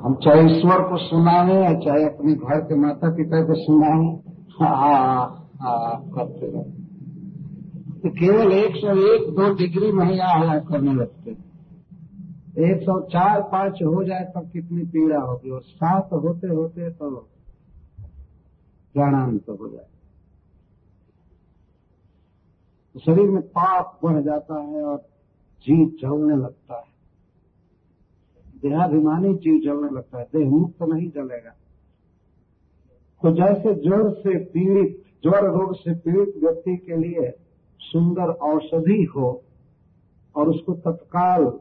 हम चाहे ईश्वर को सुनाए या चाहे अपने घर के माता पिता को सुनाए हाँ हाँ करते रहे। तो केवल एक सौ एक, दो डिग्री में ही आया करने लगते एक सौ चार, पाँच हो जाए तब कितनी पीड़ा होगी, और सात होते होते तो प्राणांत तो हो जाए। तो शरीर में पाप बढ़ जाता है और जीव जलने लगता है। देहाभिमानी जीव जलने लगता है। देह मुक्त तो नहीं जलेगा। तो जैसे ज्वर से पीड़ित ज्वर रोग से पीड़ित व्यक्ति के लिए सुंदर औषधि हो और उसको तत्काल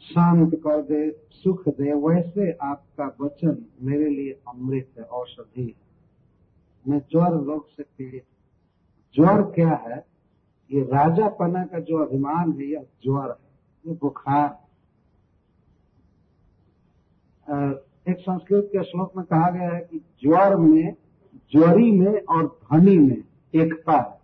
शांत कर दे, सुख दे, वैसे आपका वचन मेरे लिए अमृत है, औषधि है। मैं ज्वर रोग से पीड़ित ज्वर क्या है? ये राजापना का जो अभिमान है, यह ज्वर है। ये बुखार एक संस्कृत के श्लोक में कहा गया है कि ज्वर में, ज्वरी में और धनी में एकता है।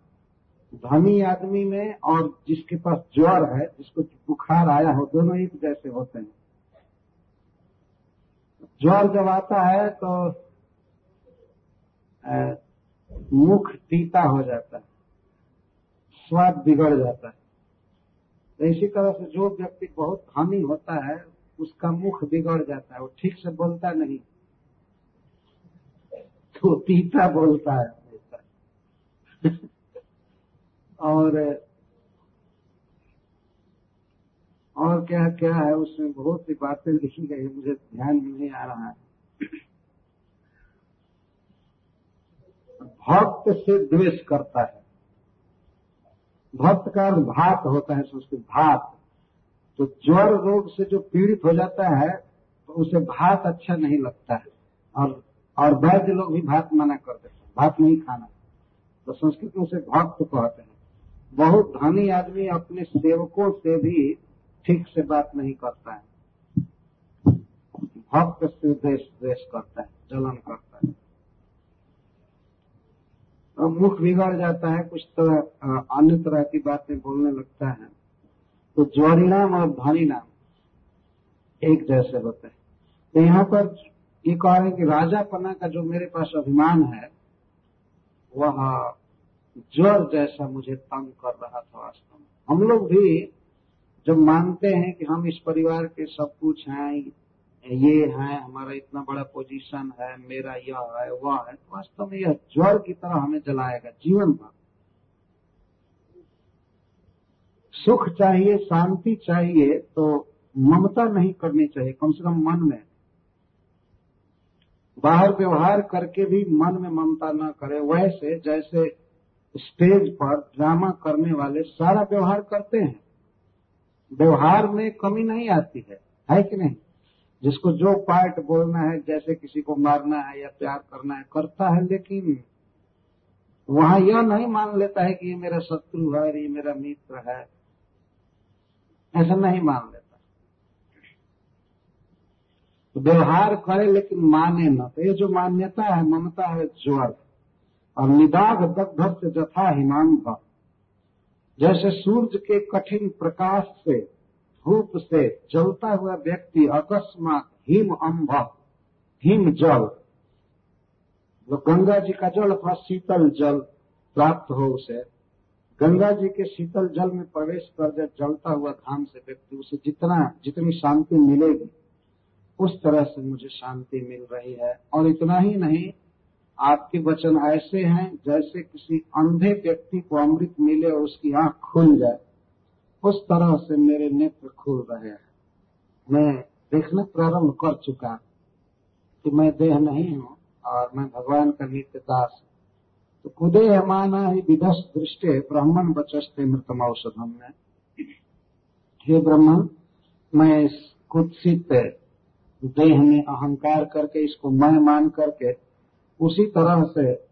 धनी आदमी में और जिसके पास ज्वर है, जिसको बुखार आया हो, दोनों एक जैसे होते हैं। ज्वर जब आता है तो मुख तीता हो जाता है, स्वाद बिगड़ जाता है। तो इसी तरह से जो व्यक्ति बहुत धनी होता है उसका मुख बिगड़ जाता है, वो ठीक से बोलता नहीं। तो तीता बोलता है और और क्या क्या है, उसमें बहुत सी बातें लिखी गई मुझे ध्यान में नहीं आ रहा है। भक्त से द्वेष करता है। भक्त का भात होता है संस्कृत भात तो ज्वर रोग से जो पीड़ित हो जाता है तो उसे भात अच्छा नहीं लगता है। और और वैद्य लोग भी भात मना कर देते हैं, भात नहीं खाना। तो संस्कृत में उसे भक्त कहते हैं। बहुत धनी आदमी अपने सेवकों से भी ठीक से बात नहीं करता है। भक्त से देश द्वेष करता है, जलन करता है। और मुख बिगड़ जाता है, कुछ तरह अन्य तरह की बातें बोलने लगता है। तो ज्वारी नाम और धनी नाम, एक जैसे होते हैं। तो यहाँ पर ये कह रहे हैं कि राजापना का जो मेरे पास अभिमान है, वह ज्वर जैसा मुझे तंग कर रहा था वास्तव में। हम लोग भी जब मानते हैं कि हम इस परिवार के सब कुछ हैं, ये है, हमारा इतना बड़ा पोजीशन है, मेरा यह है, वह है तो वास्तव में यह ज्वर की तरह हमें जलाएगा, जीवन भर। सुख चाहिए, शांति चाहिए तो ममता नहीं करनी चाहिए, कम से कम मन में। बाहर व्यवहार करके भी मन में ममता न करे, वैसे जैसे स्टेज पर ड्रामा करने वाले सारा व्यवहार करते हैं। व्यवहार में कमी नहीं आती है है कि नहीं? जिसको जो पार्ट बोलना है, जैसे किसी को मारना है या प्यार करना है, करता है, लेकिन वहाँ यह नहीं मान लेता है कि ये मेरा शत्रु है, ये मेरा मित्र है। ऐसा नहीं मान लेता। तो व्यवहार करे लेकिन माने न। तो ये जो मान्यता है, ममता है, ज्वर और निदाग दग्ध से जथा हिमांग। जैसे सूर्य के कठिन प्रकाश से, धूप से जलता हुआ व्यक्ति अकस्मात हिम अम्भ हिम जल। गंगा जी का जल अथवा शीतल जल प्राप्त हो उसे। गंगा जी के शीतल जल में प्रवेश कर जब जलता हुआ धाम से व्यक्ति उसे जितना, जितनी शांति मिलेगी, उस तरह से मुझे शांति मिल रही है। और इतना ही नहीं, आपके वचन ऐसे हैं जैसे किसी अंधे व्यक्ति को अमृत मिले और उसकी आँख खुल जाए। उस तरह से मेरे नेत्र खुल रहे हैं। मैं देखना प्रारंभ कर चुका कि मैं देह नहीं हूँ और मैं भगवान का नित्य दास तो कुदे माना ही विदस दृष्टि ब्राह्मण बचस्ते मृतम औषधम में हे ब्राह्मण मैं इस कुत्सित देह में अहंकार करके, इसको मैं मान करके उसी तरह से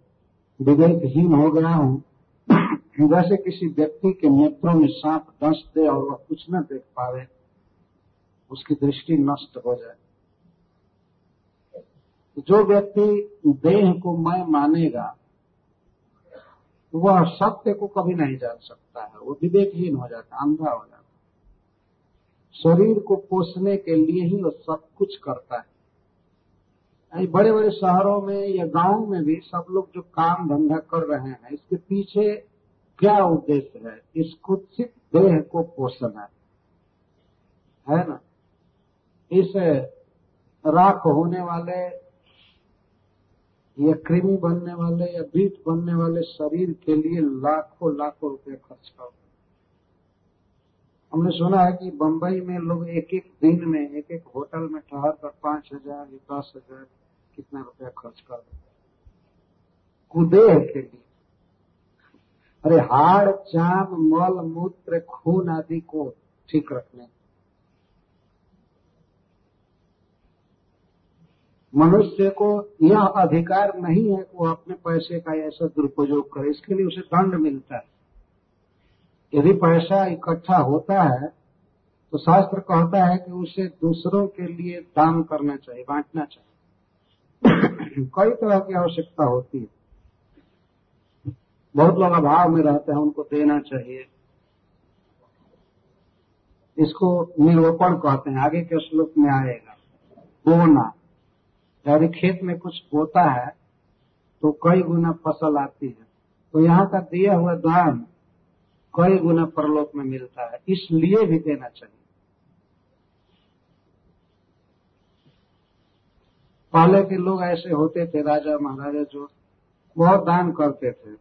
विवेकहीन हो गया हूँ। जैसे किसी व्यक्ति के नेत्रों में सांप डस दे और वह कुछ न देख पावे, उसकी दृष्टि नष्ट हो जाए। जो व्यक्ति देह को मैं मानेगा वह सत्य को कभी नहीं जान सकता है। वो विवेकहीन हो जाता अंधा हो जाता शरीर को पोषने के लिए ही वो सब कुछ करता है। बड़े बड़े शहरों में या गाँव में भी सब लोग जो काम धंधा कर रहे हैं, इसके पीछे क्या उद्देश्य है? इस कुत्सित देह को पोषना है ना? इस राख होने वाले या कृमि बनने वाले, या बीट बनने वाले शरीर के लिए लाखों लाखों रुपए खर्च कर हमने सुना है कि बंबई में लोग एक एक दिन में एक एक होटल में ठहर कर पाँच हज़ार या दस हज़ार कितना रुपया खर्च कर देते कुदेह के लिए। अरे हाड़ चाम मल, मूत्र, खून आदि को ठीक रखने मनुष्य को यह अधिकार नहीं है कि वो अपने पैसे का ऐसा दुरुपयोग करे, इसके लिए उसे दंड मिलता है। यदि पैसा इकट्ठा होता है तो शास्त्र कहता है कि उसे दूसरों के लिए दान करना चाहिए, बांटना चाहिए। कई तरह की आवश्यकता होती है। बहुत लोग अभाव में रहते हैं, उनको देना चाहिए। इसको निरूपण कहते हैं, आगे के श्लोक में आएगा। बोना। यदि खेत में कुछ बोता है तो कई गुना फ़सल आती है। तो यहाँ का दिया हुआ दान कई गुना परलोक में मिलता है, इसलिए भी देना चाहिए। पहले के लोग ऐसे होते थे, राजा महाराजा जो बहुत दान करते थे।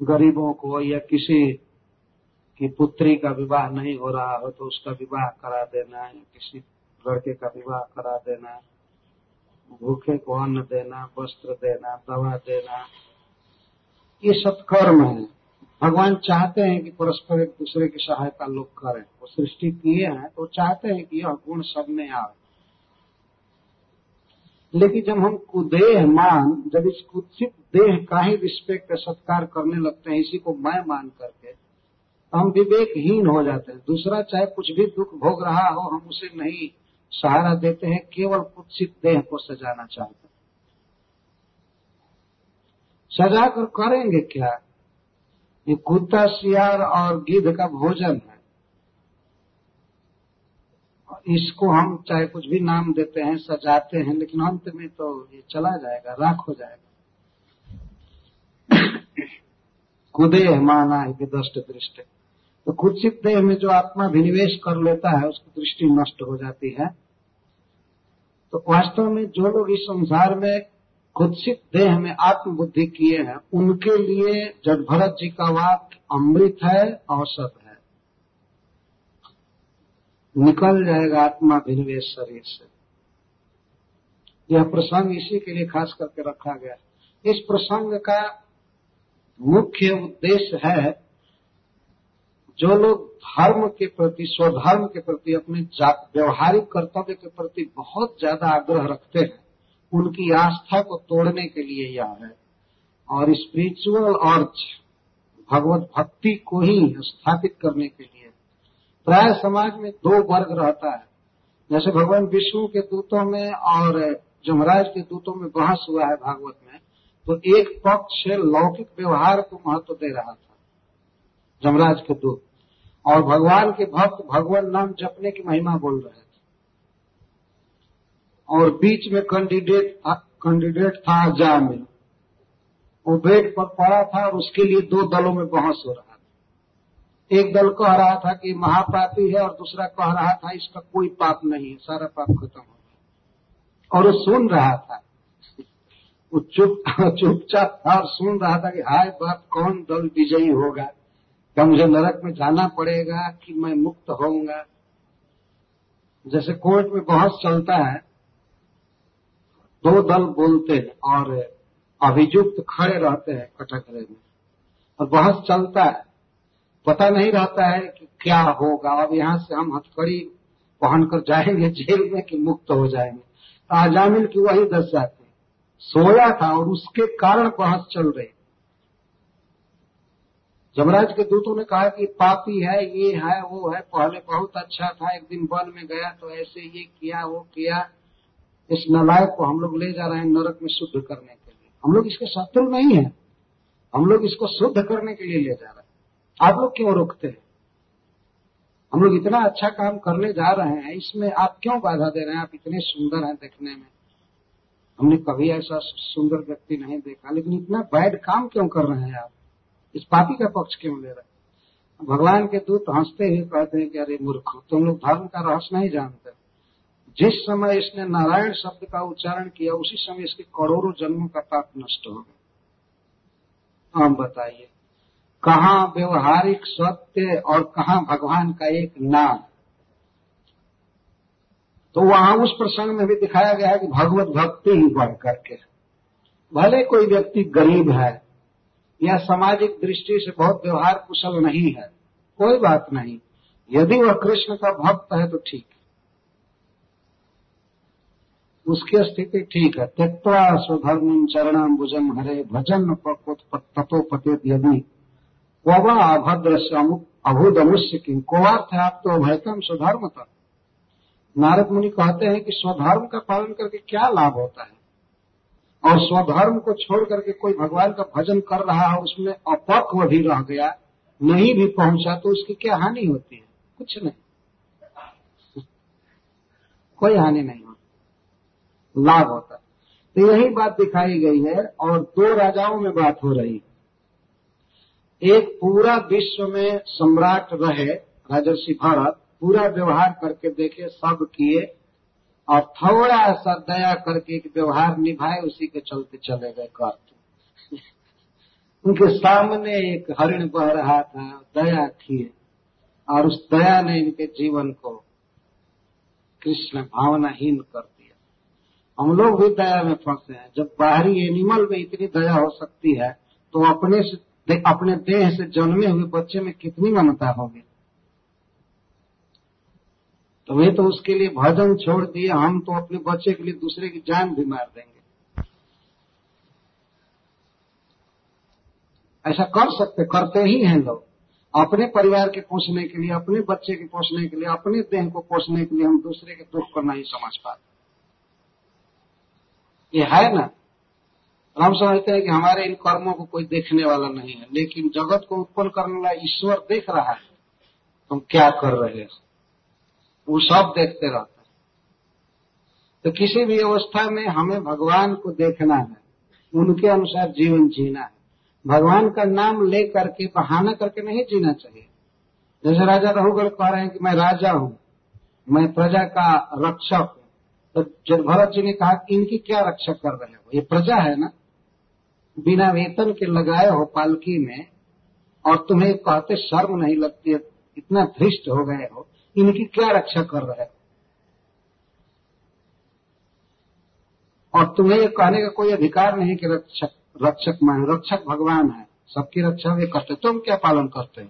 गरीबों को या किसी की पुत्री का विवाह नहीं हो रहा हो तो उसका विवाह करा देना या किसी लड़के का विवाह करा देना, भूखे को अन्न देना, वस्त्र देना, दवा देना, ये सत्कर्म है। भगवान चाहते हैं कि परस्पर एक दूसरे की सहायता लोग करें। वो सृष्टि किए हैं तो चाहते हैं कि यह गुण सब में आए। लेकिन जब हम कुदेह मान, जब इस कुत्सित देह का ही रिस्पेक्ट सत्कार करने लगते हैं, इसी को मैं मान करके तो हम विवेकहीन हो जाते हैं। दूसरा चाहे कुछ भी दुख भोग रहा हो, हम उसे नहीं सहारा देते हैं, केवल कुत्सित देह को सजाना चाहते हैं। सजा कर करेंगे क्या? ये कुत्ता, सियार और गिद्ध का भोजन है। इसको हम चाहे कुछ भी नाम देते हैं, सजाते हैं, लेकिन अंत में तो ये चला जाएगा, राख हो जाएगा। कुदेह माना है विदष्ट दृष्टि तो कुत्सित देह में जो आत्मा विनिवेश कर लेता है, उसकी दृष्टि नष्ट हो जाती है। तो वास्तव में जो लोग इस संसार में कुत्सित देह में आत्मबुद्धि किए हैं, उनके लिए जड भरत जी का वाक्य अमृत है, औसत है। निकल जाएगा आत्मा विनिवेश शरीर से। यह प्रसंग इसी के लिए खास करके रखा गया। इस प्रसंग का मुख्य उद्देश्य है जो लोग धर्म के प्रति, स्वधर्म के प्रति, अपने व्यवहारिक कर्तव्य के प्रति बहुत ज़्यादा आग्रह रखते हैं, उनकी आस्था को तोड़ने के लिए यह है। और स्पिरिचुअल अर्थ भगवत भक्ति को ही स्थापित करने के लिए। प्राय समाज में दो वर्ग रहता है। जैसे भगवान विष्णु के दूतों में और जमराज के दूतों में बहस हुआ है भागवत में तो एक पक्ष लौकिक व्यवहार को महत्व दे रहा था, जमराज के दूत। और भगवान के भक्त भगवान नाम जपने की महिमा बोल रहे थे। और बीच में कैंडिडेट कैंडिडेट था जा में। वो बेड पर पड़ा था और उसके लिए दो दलों में बहस हो रहा था। एक दल कह रहा था कि महापापी है और दूसरा कह रहा था, इसका कोई पाप नहीं है, सारा पाप खत्म हो गया। और वो सुन रहा था। वो चुप, चुपचाप था और सुन रहा था कि हाय बाप, कौन दल विजयी होगा? क्या मुझे नरक में जाना पड़ेगा कि मैं मुक्त होऊँगा? जैसे कोर्ट में बहस चलता है, दो दल बोलते हैं और अभियुक्त खड़े रहते हैं कटघरे में। और बहस चलता है। पता नहीं रहता है कि क्या होगा। अब यहाँ से हम हथकड़ी पहनकर जाएँगे जेल में कि मुक्त हो जाएँगे। तो आजामिल की वही दशा थी। सोया था और उसके कारण बहस चल रही जमराज के दूतों ने कहा कि पापी है, ये है, वो है, पहले बहुत अच्छा था, एक दिन वन में गया तो ऐसे ये किया, वो किया। इस नलायक को हम लोग ले जा रहे हैं नरक में शुद्ध करने के लिए। हम लोग इसके शत्रु नहीं है। हम लोग इसको शुद्ध करने के लिए ले जा रहे हैं। आप लोग क्यों रोकते हैं? हम लोग इतना अच्छा काम करने जा रहे हैं, इसमें आप क्यों बाधा दे रहे हैं? आप इतने सुंदर हैं देखने में। हमने कभी ऐसा सुंदर व्यक्ति नहीं देखा, लेकिन इतना बैड काम क्यों कर रहे हैं आप? इस पापी का पक्ष क्यों ले रहे? भगवान के दूत हँसते हुए कहते हैं कि अरे मूर्ख, तुम लोग धर्म का रहस्य नहीं जानते। जिस समय इसने नारायण शब्द का उच्चारण किया, उसी समय इसके करोड़ों जन्मों का पाप नष्ट हो गया। हम बताइए, कहा व्यवहारिक सत्य और कहा भगवान का एक नाम? तो वहाँ उस प्रसंग में भी दिखाया गया है कि भगवत भक्ति ही बढ़ करके भले कोई व्यक्ति गरीब है या सामाजिक दृष्टि से बहुत व्यवहार कुशल नहीं है। कोई बात नहीं। यदि वह कृष्ण का भक्त है तो ठीक। उसकी स्थिति ठीक है। त्यक्वा स्वधर्म चरणाम भुजम हरे भजन तत्वपते यदि कोवा अभद्र से अभूत अमुष्य की? कोवार्थ है आप तो अभयतम स्वधर्म तक नारद मुनि कहते हैं कि स्वधर्म का पालन करके क्या लाभ होता है? और स्वधर्म को छोड़ करके कोई भगवान का भजन कर रहा है उसमें अपक्व भी रह गया, नहीं भी पहुँचा तो उसकी क्या हानि होती है? कुछ नहीं। कोई हानि नहीं होती। लाभ होता। तो यही बात दिखाई गई है और दो राजाओं में बात हो रही है। एक, पूरा विश्व में सम्राट रहे, राजर्षि भारत, पूरा व्यवहार करके देखे, सब किए और थोड़ा सा दया करके एक व्यवहार निभाए, उसी के चलते चले गए कर उनके सामने एक हरिण बह रहा था, दया किए। और उस दया ने इनके जीवन को कृष्ण भावनाहीन कर दिया। हम लोग भी दया में फंसे हैं। जब बाहरी एनिमल में इतनी दया हो सकती है तो अपने से अपने देह से जन्मे हुए बच्चे में कितनी ममता होगी? तो वे तो उसके लिए भजन छोड़ दिए, हम तो अपने बच्चे के लिए दूसरे की जान भी मार देंगे। ऐसा कर सकते, करते ही हैं लोग। अपने परिवार के पोषने के लिए, अपने बच्चे के पोषने के लिए, अपने देह को पोषने के लिए हम दूसरे के दुख को नहीं समझ पाते। ये है ना? हम समझते हैं कि हमारे इन कर्मों को कोई देखने वाला नहीं है, लेकिन जगत को उत्पन्न करने वाला ईश्वर देख रहा है। तुम क्या कर रहे हो? वो सब देखते रहते हैं। तो किसी भी अवस्था में हमें भगवान को देखना है, उनके अनुसार जीवन जीना है। भगवान का नाम ले करके बहाना करके नहीं जीना चाहिए। जैसे राजा रहुगढ़ कह रहे हैं कि मैं राजा हूँ, मैं प्रजा का रक्षक हूँ। तो भरत जी ने कहा कि इनकी क्या रक्षा कर रहे हो? ये प्रजा है ना? बिना वेतन के लगाए हो पालकी में, और तुम्हें कहते शर्म नहीं लगती है इतना धृष्ट हो गए हो। इनकी क्या रक्षा कर रहे हो? और तुम्हें ये कहने का कोई अधिकार नहीं कि रक्षक रक्षक मान, रक्षक भगवान है। सबकी रक्षा वे करते तुम क्या पालन करते हो?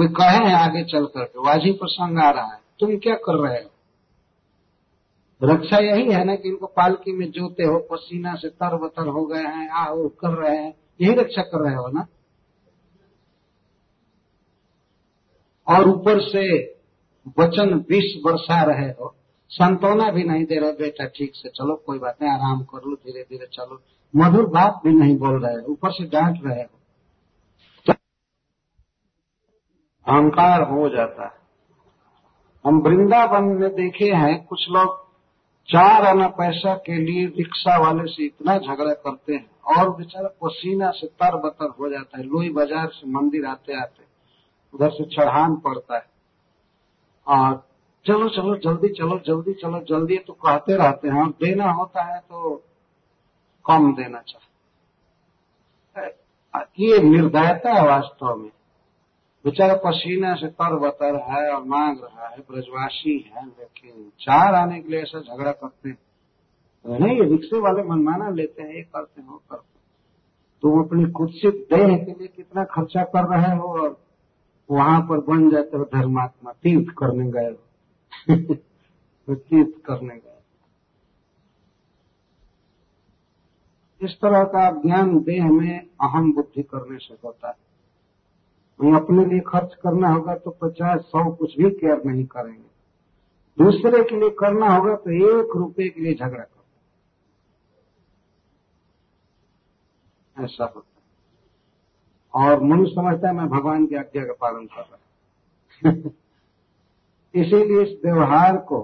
वे कहे हैं आगे चल करके वाजी प्रसंग आ रहा है। तुम क्या कर रहे हो? रक्षा यही है ना कि इनको पालकी में जोते हो, पसीना से तर बतर हो गए हैं आ कर रहे हैं। यही रक्षा कर रहे हो ना? और ऊपर से वचन विष बरसा रहे हो। संतोना भी नहीं दे रहे बेटा, ठीक से चलो, कोई बात नहीं, आराम कर लो धीरे धीरे चलो। मधुर बात भी नहीं बोल रहे ऊपर से डांट रहे हो। तो अहंकार हो जाता है। हम वृंदावन में देखे हैं, कुछ लोग चार आना पैसा के लिए रिक्शा वाले से इतना झगड़ा करते हैं, और बेचारा पसीना से तर बतर हो जाता है, लोई बाज़ार से मंदिर आते आते उधर से चढ़ान पड़ता है। और चलो चलो, जल्दी चलो जल्दी चलो, जल्दी तो कहते रहते हैं, और देना होता है तो कम देना चाहिए। ये निर्दयता है वास्तव में। बेचारा पसीना से तर बतर है और मांग रहा है, ब्रजवासी है, लेकिन चार आने के लिए ऐसा झगड़ा करते हैं। नहीं रिक्शे वाले मनमाना लेते हैं, ये करते हैं, वो करते तुम अपनी कुत्सित देह के लिए कितना खर्चा कर रहे हो और वहाँ पर बन जाते हो, धर्मात्मा, तीर्थ करने गए हो। तो तीर्थ करने गए। इस तरह का ज्ञान देह में अहम बुद्धि करने से होता है। वहीं अपने लिए खर्च करना होगा तो पचास, सौ कुछ भी केयर नहीं करेंगे। दूसरे के लिए करना होगा तो एक रुपए के लिए झगड़ा करो ऐसा होता और मनुष्य समझता है मैं भगवान की आज्ञा का पालन कर रहा हूँ। इसीलिए इस व्यवहार को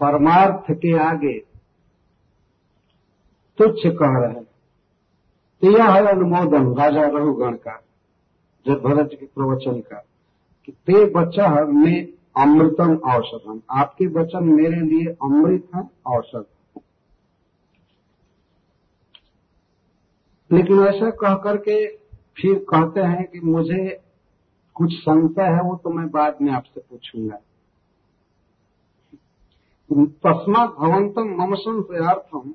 परमार्थ के आगे तुच्छ कह रहे हैं। तो यह है अनुमोदन, राजा रघुगण का जब भरत के प्रवचन का, कि ते बच्चा में अमृतम औषधम। आपके वचन मेरे लिए अमृत है, औषध। लेकिन ऐसा कह करके फिर कहते हैं कि मुझे कुछ संशय है, वो तो मैं बाद में आपसे पूछूँगा। तस्मात भवंतम मम संशयार्थम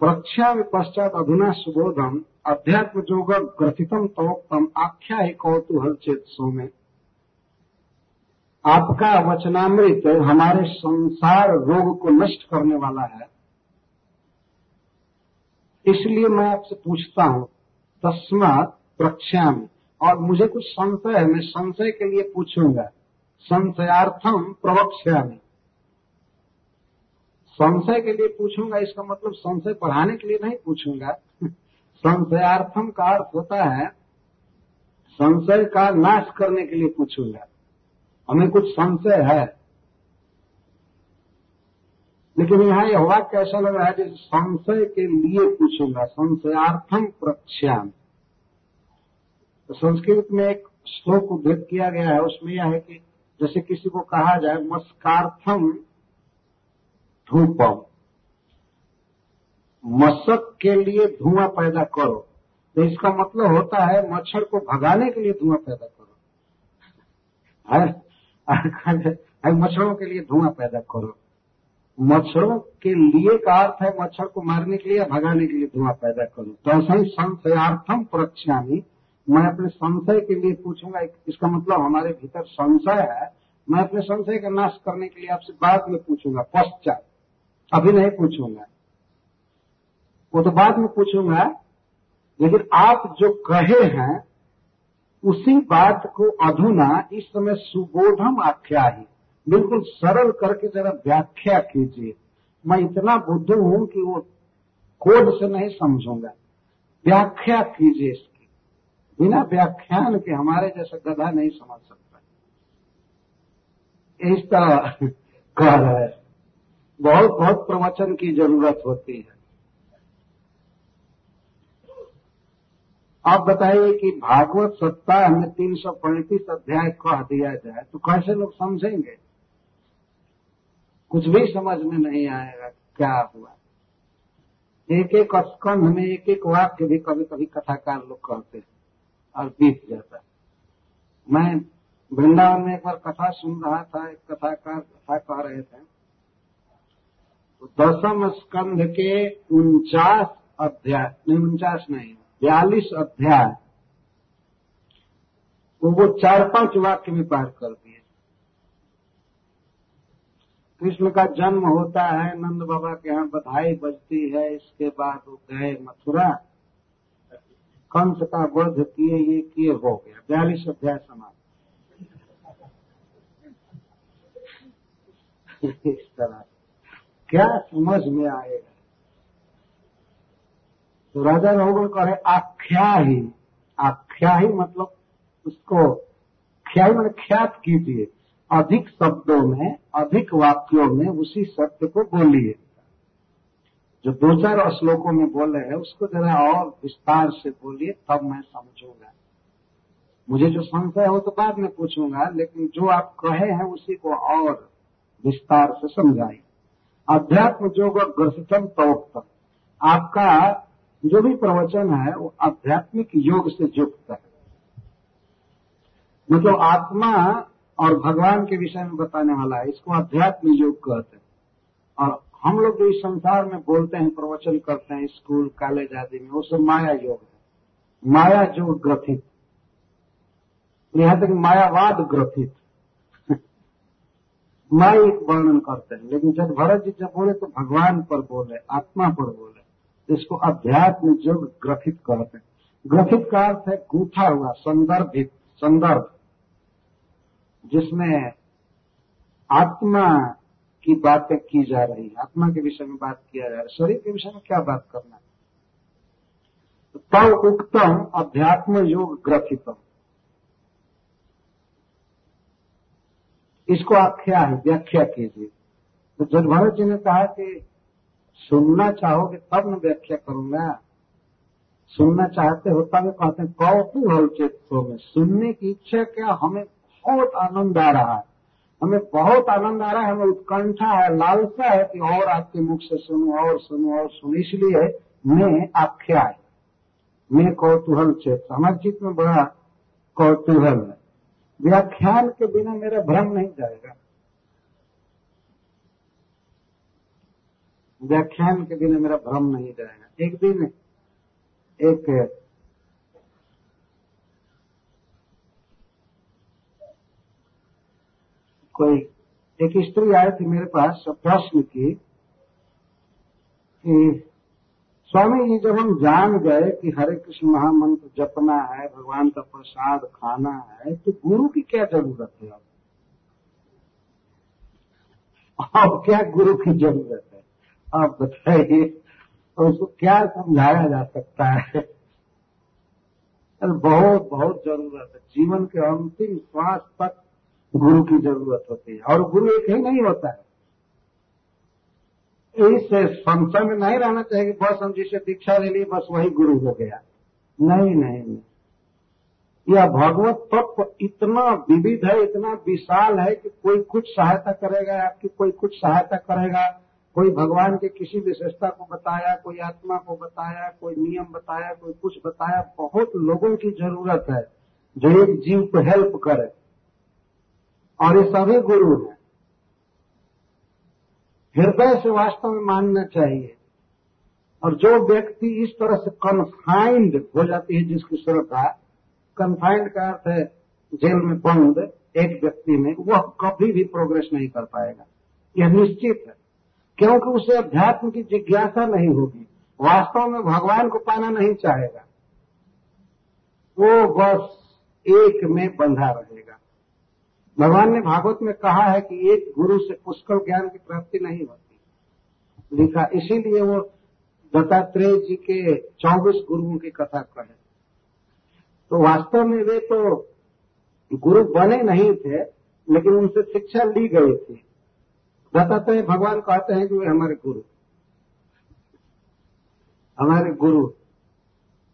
प्रक्षा पश्चात अधुना सुबोधम अध्यात्म जोग ग्रथितम तवोक्तम आख्या ही कौतूहल चेत सो में आपका वचनामृत हमारे संसार रोग को नष्ट करने वाला है। इसलिए मैं आपसे पूछता हूँ, तस्मात प्रक्षाम और मुझे कुछ संशय है, मैं संशय के लिए पूछूँगा। संशयार्थम प्रवक्ष्यामी। संशय के लिए पूछूँगा, इसका मतलब संशय पढ़ाने के लिए नहीं पूछूँगा। संशयार्थम का अर्थ होता है, संशय का नाश करने के लिए पूछूँगा। हमें कुछ संशय है। लेकिन यहाँ यह वाक्य कैसा लग रहा है? जैसे संशय के लिए पूछूँगा, संशयार्थम प्रक्षाम तो संस्कृत में एक श्लोक उद्धृत किया गया है, उसमें यह है कि जैसे किसी को कहा जाए मस्कार्थम धूपम। मशक के लिए धुआँ पैदा करो। तो इसका मतलब होता है मच्छर को भगाने के लिए धुआँ पैदा करो। है, मच्छरों के लिए धुआँ पैदा करो। मच्छरों के लिए का अर्थ है मच्छर को मारने के लिए भगाने के लिए धुआँ पैदा करो। तो ऐसा ही संशयार्थम प्रक्षामी, मैं अपने संशय के लिए पूछूँगा इसका मतलब हमारे भीतर संशय है, मैं अपने संशय का नाश करने के लिए आपसे बाद में पूछूँगा, पश्चात। अभी नहीं पूछूँगा। वो तो बाद में पूछूँगा, लेकिन आप जो कहे हैं, उसी बात को अधुना इस समय सुबोधम आख्या ही बिल्कुल सरल करके जरा व्याख्या कीजिए। मैं इतना बुद्ध हूँ कि वो कोड से नहीं समझूँगा। व्याख्या कीजिए इसकी। बिना व्याख्यान के हमारे जैसा गधा नहीं समझ सकता। इस तरह कह रहा है। बहुत बहुत प्रवचन की ज़रूरत होती है। आप बताइए कि भागवत सप्ताह में तीन सौ पैंतीस अध्याय कह दिया जाए तो कैसे लोग समझेंगे? कुछ भी समझ में नहीं आएगा, क्या हुआ? एक एक स्कंध में एक एक वाक्य भी कभी कभी कथाकार लोग कहते हैं और बीत जाता है। मैं वृंदावन में एक बार कथा सुन रहा था, एक कथाकार कथा कह रहे थे तो दसम स्कंध के उनचास अध्याय, नहीं, उनचास नहीं, बयालीस अध्याय तो वो चार पाँच वाक्य में पार कर दिए। कृष्ण का जन्म होता है, नंद बाबा के यहाँ बधाई बजती है, इसके बाद वो गए मथुरा। कंस का वध किए, ये किए हो गया। बयालीस अध्याय समाप्त। इस तरह। क्या समझ में आएगा तो राजा रघुगण कहे आख्या ही आख्या ही मतलब उसको ख्या ही मतलब ख्यात कीजिए अधिक शब्दों में, अधिक वाक्यों में उसी सत्य को बोलिए। जो दो चार श्लोकों में बोले हैं, उसको जरा और विस्तार से बोलिए, तब मैं समझूँगा। मुझे जो संशय हो तो बाद में पूछूँगा, लेकिन जो आप कहे हैं उसी को और विस्तार से समझाइए। अध्यात्म जोग ग्रसितम तोक्तम आपका जो भी प्रवचन है, वो आध्यात्मिक योग से युक्त है। मतलब आत्मा और भगवान के विषय में बताने वाला है, इसको अध्यात्म योग कहते हैं। और हम लोग जो इस संसार में बोलते हैं, प्रवचन करते हैं, स्कूल, कॉलेज आदि में, वो सब माया योग है। माया जो ग्रथित। यहाँ तक मायावाद ग्रथित। माइक वर्णन करते हैं, लेकिन जब भरत जी जब बोले तो भगवान पर बोले, आत्मा पर बोले। इसको अध्यात्म योग ग्रथित कहते हैं। ग्रथित का अर्थ है गूथा हुआ, संदर्भित, संदर्भ। जिसमें आत्मा की बातें की जा रही है। आत्मा के विषय में बात किया जा रहा है। शरीर के विषय में क्या बात करना है? तव उक्तम अध्यात्म योग ग्रथितम। इसको आख्या है? व्याख्या कीजिए। तो जगभरत जी ने कहा कि सुनना चाहोगे तब मैं व्याख्या करूँगा। सुनना चाहते हो तब कहते हैं, कौतूहल चित्तों में। सुनने की इच्छा क्या? हमें बहुत आनंद आ रहा है। हमें बहुत आनंद आ रहा है, हमें उत्कंठा है, लालसा है कि और आपके मुख से सुनो, और सुनो और सुनो। इसलिए मैं आख्या है। मैं कौतूहल चेत हमारे चित्त में बड़ा कौतूहल है। व्याख्यान के बिना मेरा भ्रम नहीं जाएगा। व्याख्यान के बिना मेरा भ्रम नहीं जाएगा। एक दिन एक कोई। एक स्त्री आई थी मेरे पास प्रश्न की कि, स्वामी जी, जब हम जान गए कि हरे कृष्ण महामंत्र जपना है, भगवान का प्रसाद खाना है तो गुरु की क्या ज़रूरत है अब? अब क्या गुरु की ज़रूरत है? आप बताइए तो उसको क्या समझाया जा सकता है? अरे, बहुत बहुत ज़रूरत है। जीवन के अंतिम श्वास तक गुरु की ज़रूरत होती है। और गुरु एक ही नहीं होता है। इस संशय में नहीं रहना चाहिए। कि बस हम जिसे दीक्षा ले ली, बस वही गुरु हो गया। नहीं नहीं नहीं। यह भगवत तत्व इतना विविध है, इतना विशाल है कि कोई कुछ सहायता करेगा, आपकी कोई कुछ सहायता करेगा। कोई भगवान के किसी विशेषता को बताया, कोई आत्मा को बताया, कोई नियम बताया, कोई कुछ बताया, बहुत लोगों की ज़रूरत है जो एक जीव को हेल्प करे। और ये सभी गुरु हैं। हृदय से वास्तव में मानना चाहिए। और जो व्यक्ति इस तरह से कन्फाइंड हो जाती है, जिसकी श्रद्धा कन्फाइंड का अर्थ है जेल में बंद एक व्यक्ति में, वह कभी भी प्रोग्रेस नहीं कर पाएगा। यह निश्चित है। क्योंकि उसे अध्यात्म की जिज्ञासा नहीं होगी। वास्तव में भगवान को पाना नहीं चाहेगा। वो बस एक में बंधा रहेगा। भगवान ने भागवत में कहा है कि एक गुरु से पुष्कल ज्ञान की प्राप्ति नहीं होती। लिखा, इसीलिए वो दत्तात्रेय जी के चौबीस गुरुओं की कथा कहे। तो वास्तव में वे तो गुरु बने नहीं थे, लेकिन उनसे शिक्षा ली गई थी। दत्तात्रेय भगवान कहते हैं कि वे हमारे गुरु। हमारे गुरु।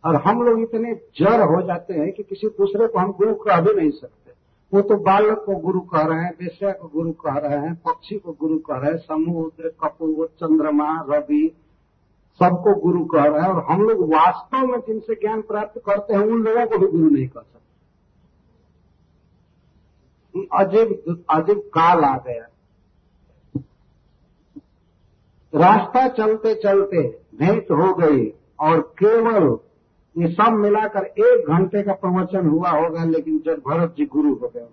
और हम लोग इतने जड़ हो जाते हैं कि किसी दूसरे को हम गुरु कह भी नहीं सकते। वो तो बालक को गुरु कह रहे हैं, वेश्या को गुरु कह रहे हैं, पक्षी को गुरु कह रहे हैं, समुद्र, कपूर, चंद्रमा, रवि, सबको गुरु कह रहे हैं और हम लोग वास्तव में जिनसे ज्ञान प्राप्त करते हैं, उन लोगों को भी गुरु नहीं कर सकते। अजीब अजीब काल आ गया। रास्ता चलते चलते भेंट हो गई और केवल ये सब मिलाकर एक घंटे का प्रवचन हुआ होगा, लेकिन जब भरत जी गुरु हो गए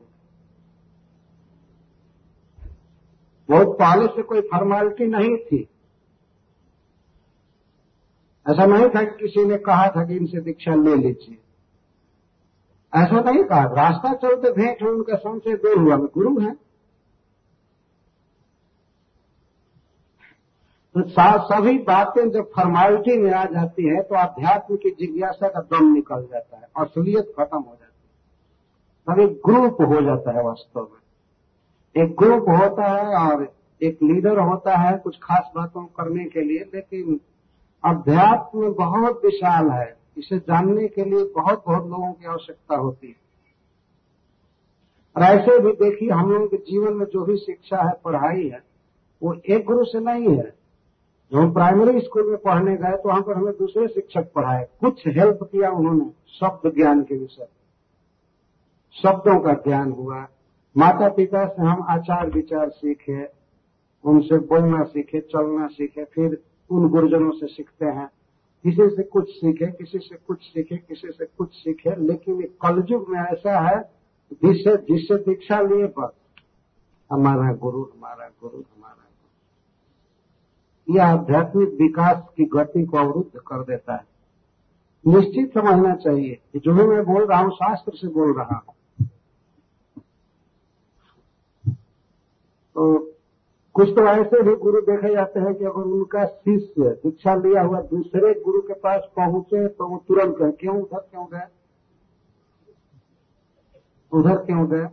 बहुत पहले से कोई फॉर्मेलिटी नहीं थी। ऐसा नहीं था कि किसी ने कहा था कि इनसे दीक्षा ले लीजिए। ऐसा नहीं कहा रास्ता चलते भेंट हो, उनका संशय दूर हुआ गुरु है। सभी बातें जब फॉर्मेलिटी में आ जाती है तो अध्यात्म की जिज्ञासा का दम निकल जाता है असलियत खत्म हो जाती है। तब एक ग्रुप हो जाता है वास्तव में। एक ग्रुप होता है और एक लीडर होता है कुछ खास बातों करने के लिए, लेकिन अध्यात्म बहुत विशाल है। इसे जानने के लिए बहुत बहुत लोगों की आवश्यकता होती है। और ऐसे भी देखिए, हम लोगों के जीवन में जो भी शिक्षा है, पढ़ाई है, वो एक गुरु से नहीं है। जब हम प्राइमरी स्कूल में पढ़ने गए तो वहाँ पर हमें दूसरे शिक्षक पढ़ाए। कुछ हेल्प किया उन्होंने, शब्द ज्ञान के विषय। शब्दों का ज्ञान हुआ। माता पिता से हम आचार विचार सीखे, उनसे बोलना सीखे, चलना सीखे, फिर उन गुरुजनों से सीखते हैं। किसी से कुछ सीखे, किसी से कुछ सीखे, किसी से कुछ सीखे, लेकिन कलयुग में ऐसा है, जिससे जिससे दीक्षा लिए बस। हमारा गुरु हमारा गुरु। यह आध्यात्मिक विकास की गति को अवरुद्ध कर देता है। निश्चित समझना चाहिए कि जो भी मैं बोल रहा हूँ, शास्त्र से बोल रहा हूँ। तो कुछ तो ऐसे भी गुरु देखे जाते हैं कि अगर उनका शिष्य दीक्षा लिया हुआ दूसरे गुरु के पास पहुँचे तो वो तुरंत कहे, क्यों उधर, क्यों गए उधर, क्यों गए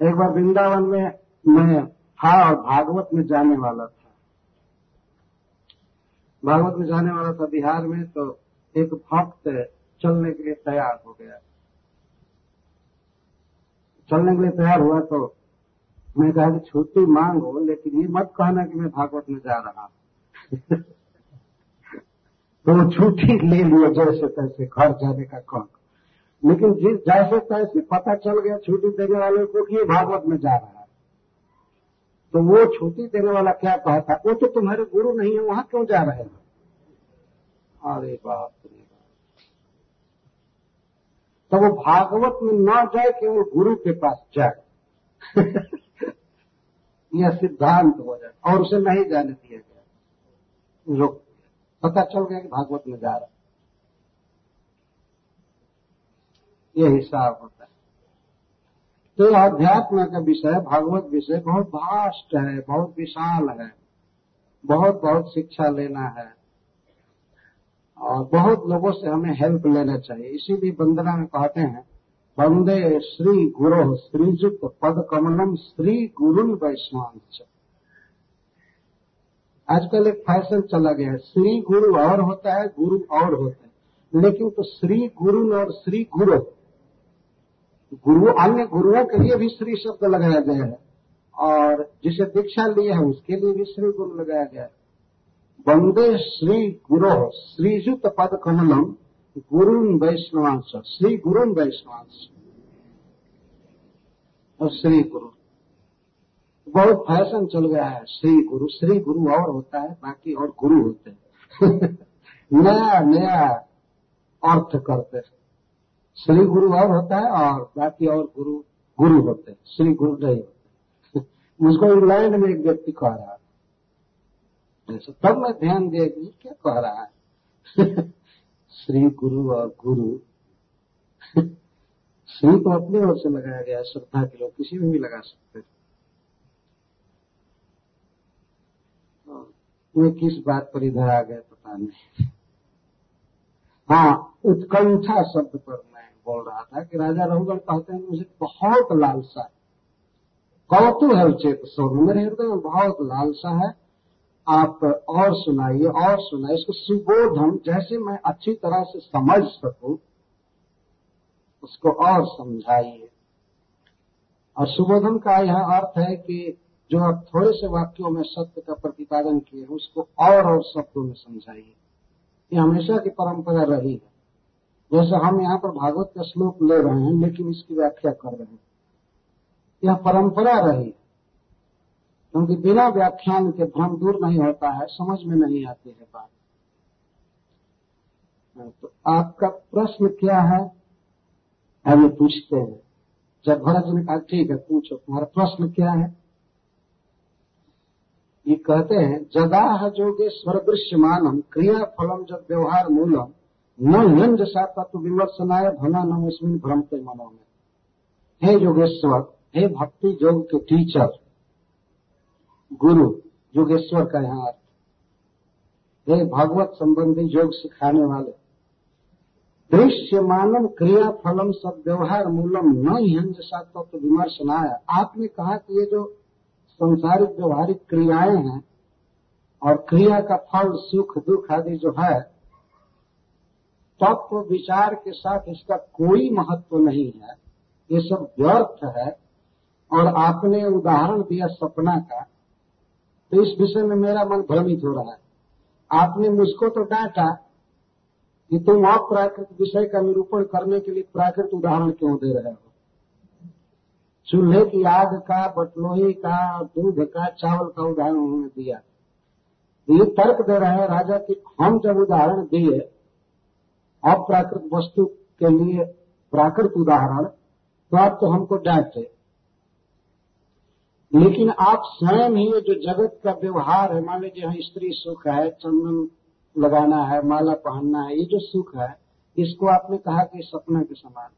एक बार वृंदावन में मैं था और भागवत में जाने वाला था। भागवत में जाने वाला था बिहार में तो एक भक्त चलने के लिए तैयार हो गया। चलने के लिए तैयार हुआ तो मैं कहा कि छुट्टी मांगो लेकिन ये मत कहना कि मैं भागवत में जा रहा हूँ। तो छुट्टी ले लिया जैसे तैसे घर जाने का कौन। लेकिन जिस जैसे तैसे पता चल गया छुट्टी देने वाले को कि ये भागवत में जा रहा है। तो वो छुट्टी देने वाला क्या कहता वो तो तुम्हारे गुरु नहीं है, वहाँ क्यों जा रहे हैं? अरे बाप रे तो वो भागवत में न जाए, केवल गुरु के पास जाए। यह सिद्धांत हो जाए, और उसे नहीं जाने दिया गया। रोक। पता चल गया कि भागवत में जा रहा ये हिसाब होता है। तो अध्यात्म का विषय, भागवत विषय बहुत भास्ट है, बहुत विशाल है। बहुत बहुत शिक्षा लेना है। और बहुत लोगों से हमें हेल्प लेना चाहिए। इसीलिए वंदना में कहते हैं, वंदे श्री गुरु श्रीजुत पद कमलम श्री गुरु वैष्णवांश आजकल एक फ़ैशन चला गया है। श्री गुरु और होता है, गुरु और होता है। लेकिन तो श्री गुरु और श्री गुरु गुरु, अन्य गुरुओं के लिए भी श्री शब्द लगाया गया है। और जिसे दीक्षा लिए है, उसके लिए भी श्री गुरु लगाया गया है। वंदे श्री गुरु श्रीजुत पद कमलम गुरु वैष्णवांश, श्री गुरु वैष्णवांश। और श्री गुरु। बहुत फ़ैशन चल गया है, श्री गुरु श्री गुरु और होता है, बाकी और गुरु होते हैं। नया नया अर्थ करते हैं। श्री गुरु और होता है और बाकी और गुरु गुरु होते हैं। श्री गुरु नहीं होते। मुझको इंग्लैंड में एक व्यक्ति कह रहा था तब मैं ध्यान दिया कि क्या कह रहा है? श्री गुरु और गुरु। श्री तो अपनी ओर से लगाया गया श्रद्धा के लोग किसी में भी लगा सकते हैं। वे किस बात पर इधर आ गए पता नहीं। हाँ उत्कंठा शब्द पर बोल रहा था कि राजा रघुगढ़ कहते हैं मुझे बहुत लालसा है। कौतु है उचेत स्वर मेरे हृदय में बहुत लालसा है। आप और सुनाइए और सुनाइए। इसको सुबोधम, जैसे मैं अच्छी तरह से समझ सकूँ, उसको और समझाइए। और सुबोधन का यह अर्थ है कि जो आप थोड़े से वाक्यों में सत्य का प्रतिपादन किए हैं, उसको और और शब्दों में समझाइए। ये हमेशा की परंपरा रही है। जैसे हम यहाँ पर भागवत का श्लोक ले रहे हैं, लेकिन इसकी व्याख्या कर रहे हैं। यह परंपरा रही क्योंकि बिना व्याख्यान के भ्रम दूर नहीं होता है, समझ में नहीं आती है बात। तो आपका प्रश्न क्या है? हमें पूछते हैं। जब भरत जी ने कहा, ठीक है, पूछो, तुम्हारा प्रश्न क्या है? ये कहते हैं जदाह जोगेश्वर दृश्यमानम क्रिया फलम जब व्यवहार मूलम न यंज सा तत्व विमर्शनाय भना नम इसमें भ्रमते मनो में हे योगेश्वर, हे भक्ति योग के टीचर गुरु, योगेश्वर का यहाँ अर्थ। हे भागवत संबंधी योग सिखाने वाले दृश्य मानव क्रिया फलम सब व्यवहार मूलम न यंज सा तत्व विमर्शनाय। आपने कहा कि ये जो संसारिक व्यवहारिक क्रियाएँ हैं और क्रिया का फल सुख दुख आदि जो है तत्व विचार के साथ इसका कोई महत्व नहीं है। ये सब व्यर्थ है। और आपने उदाहरण दिया सपना का तो इस विषय में मेरा मन भ्रमित हो रहा है। आपने मुझको तो डांटा कि तुम अप्राकृत विषय का निरूपण करने के लिए प्राकृत उदाहरण क्यों दे रहे हो? चूल्हे की आग का बटलोही का, दूध का, चावल का उदाहरण उन्होंने दिया। ये तर्क दे रहे हैं। राजा कि हम जब उदाहरण दिए अप्राकृत वस्तु के लिए प्राकृत उदाहरण तो आप तो हमको डांटे लेकिन आप स्वयं ही जो जगत का व्यवहार है, मान लीजिए यहाँ स्त्री सुख है, चंदन लगाना है, माला पहनना है, ये जो सुख है, इसको आपने कहा कि सपना के समान।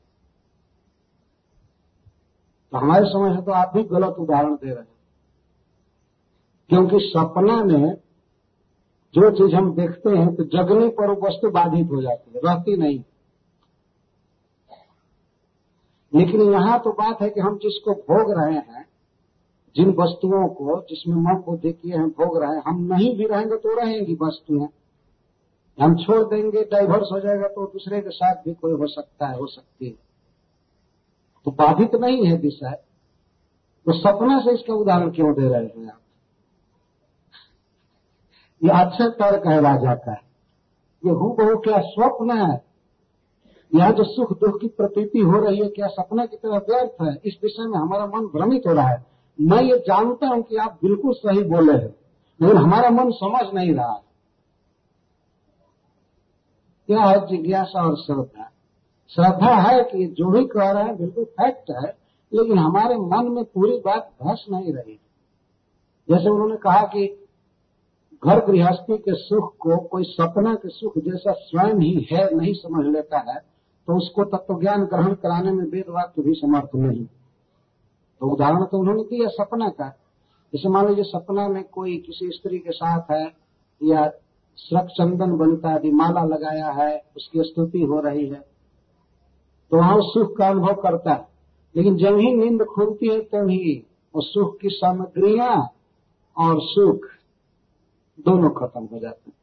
तो हमारे समझ है तो आप भी गलत उदाहरण दे रहे हैं। क्योंकि सपना में जो चीज़ हम देखते हैं तो जगने पर वो वस्तु बाधित हो जाती है, रहती नहीं। लेकिन यहाँ तो बात है कि हम जिसको भोग रहे हैं, जिन वस्तुओं को, जिसमें मन बुद्धि किए हैं भोग रहे हैं, हम नहीं भी रहेंगे तो रहेंगी वस्तुएँ। हम छोड़ देंगे, डाइवर्स हो जाएगा तो दूसरे के साथ भी कोई हो सकता है, हो सकती है। तो बाधित नहीं है विषय तो सपना से इसका उदाहरण क्यों दे रहे हैं आप? ये अच्छा तर्क है राजा का ये हूँ बहु क्या स्वप्न है? यह जो सुख दुख की प्रतीति हो रही है, क्या सपना की तरह व्यर्थ है? इस विषय में हमारा मन भ्रमित हो रहा है। मैं ये जानता हूँ कि आप बिल्कुल सही बोले हैं, लेकिन हमारा मन समझ नहीं रहा है। क्या है जिज्ञासा और श्रद्धा? श्रद्धा है कि जो भी कह रहे हैं बिल्कुल फैक्ट है, लेकिन हमारे मन में पूरी बात धस नहीं रही। जैसे उन्होंने कहा कि घर गृहस्थी के सुख को, कोई सपना के सुख जैसा स्वयं ही है, नहीं समझ लेता है तो उसको तत्व ज्ञान ग्रहण कराने में वेद वाक्य भी समर्थ नहीं। तो उदाहरण तो उन्होंने दिया सपना का। जैसे मान लीजिए सपना में कोई किसी स्त्री के साथ है, या श्रक चंदन बनता है माला लगाया है, उसकी स्तुति हो रही है तो वहाँ सुख का अनुभव करता है। लेकिन जब ही नींद खुलती है तभी तो वो सुख की सामग्रियाँ और सुख दोनों खत्म हो जाते हैं